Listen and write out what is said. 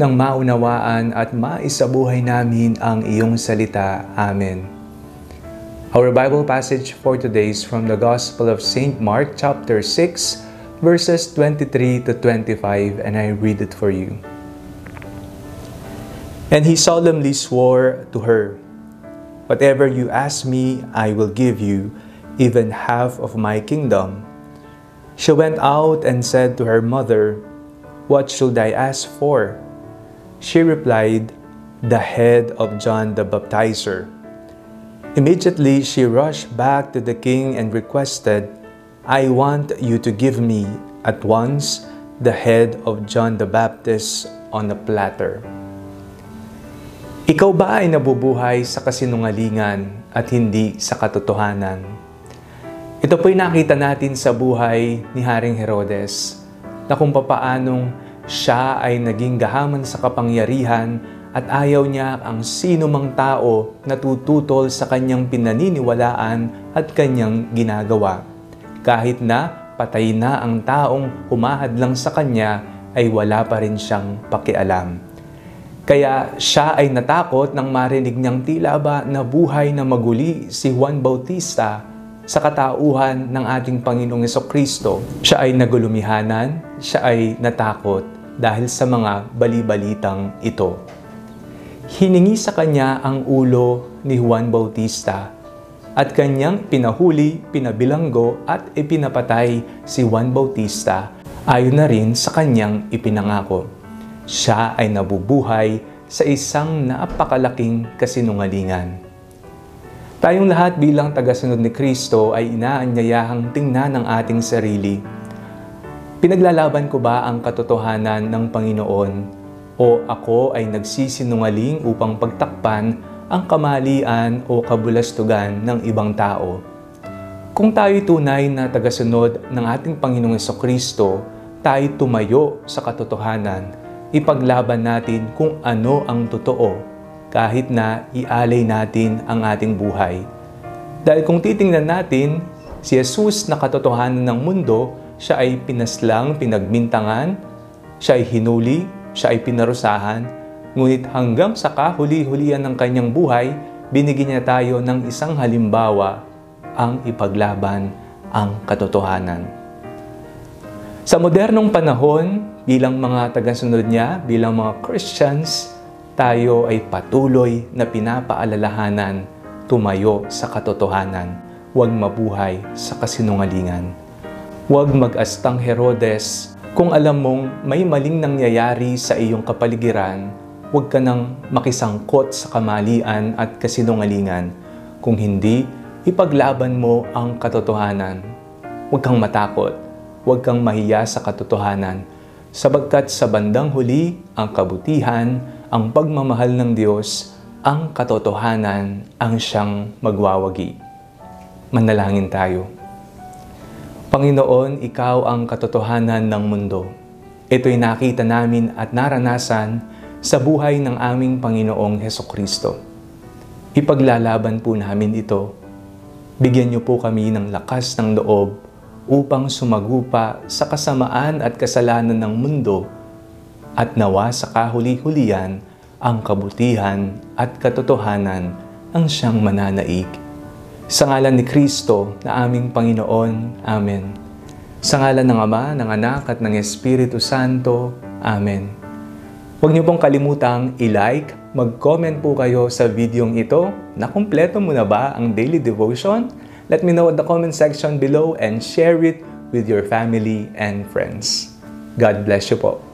nang maunawaan at maisabuhay namin ang iyong salita. Amen. Our Bible passage for today is from the Gospel of St. Mark chapter 6 verses 23 to 25 and I read it for you. And he solemnly swore to her, Whatever you ask me, I will give you, even half of my kingdom. She went out and said to her mother, What should I ask for? She replied, The head of John the Baptizer. Immediately she rushed back to the king and requested, I want you to give me at once the head of John the Baptist on a platter. Ikaw ba ay nabubuhay sa kasinungalingan at hindi sa katotohanan? Ito po'y nakita natin sa buhay ni Haring Herodes na kung papaanong siya ay naging gahaman sa kapangyarihan at ayaw niya ang sino mang tao na tututol sa kanyang pinaniniwalaan at kanyang ginagawa. Kahit na patay na ang taong humahadlang sa kanya, ay wala pa rin siyang pakialam. Kaya siya ay natakot nang marinig niyang tila ba na buhay na maguli si Juan Bautista sa katauhan ng ating Panginoong Kristo. Siya ay nagulumihanan, siya ay natakot dahil sa mga balibalitang ito. Hiningi sa kanya ang ulo ni Juan Bautista at kanyang pinahuli, pinabilanggo at ipinapatay si Juan Bautista ayon na rin sa kanyang ipinangako. Siya ay nabubuhay sa isang napakalaking kasinungalingan. Tayong lahat bilang tagasunod ni Kristo ay inaanyayahang tingnan ang ating sarili Pinaglalaban ko ba ang katotohanan ng Panginoon o ako ay nagsisinungaling upang pagtakpan ang kamalian o kabulastugan ng ibang tao? Kung tayo tunay na tagasunod ng ating Panginoong Kristo, tayo tumayo sa katotohanan. Ipaglaban natin kung ano ang totoo kahit na ialay natin ang ating buhay. Dahil kung titingnan natin, si Jesus na katotohanan ng mundo siya ay pinaslang, pinagbintangan, siya ay hinuli, siya ay pinarusahan, ngunit hanggang sa kahuli-hulian ng kanyang buhay, binigyan niya tayo ng isang halimbawa ang ipaglaban ang katotohanan. Sa modernong panahon, bilang mga tagasunod niya, bilang mga Christians, tayo ay patuloy na pinapaalalahanan tumayo sa katotohanan, huwag mabuhay sa kasinungalingan. Huwag mag-astang Herodes. Kung alam mong may maling nangyayari sa iyong kapaligiran, huwag ka nang makisangkot sa kamalian at kasinungalingan. Kung hindi, ipaglaban mo ang katotohanan. Huwag kang matakot. Huwag kang mahiya sa katotohanan. Sabagkat sa bandang huli, ang kabutihan, ang pagmamahal ng Diyos, ang katotohanan ang siyang magwawagi. Manalangin tayo. Panginoon, Ikaw ang katotohanan ng mundo. Ito'y nakita namin at naranasan sa buhay ng aming Panginoong Heso Kristo. Ipaglalaban po namin ito. Bigyan niyo po kami ng lakas ng loob upang sumagupa sa kasamaan at kasalanan ng mundo at nawa sa kahuli-hulian ang kabutihan at katotohanan ang siyang mananaig sa ngalan ni Kristo na aming Panginoon. Amen. Sa ngalan ng Ama, ng Anak at ng Espiritu Santo. Amen. Huwag niyo pong kalimutang i-like, mag-comment po kayo sa videong ito na kumpleto mo na ba ang daily devotion? Let me know in the comment section below and share it with your family and friends. God bless you po.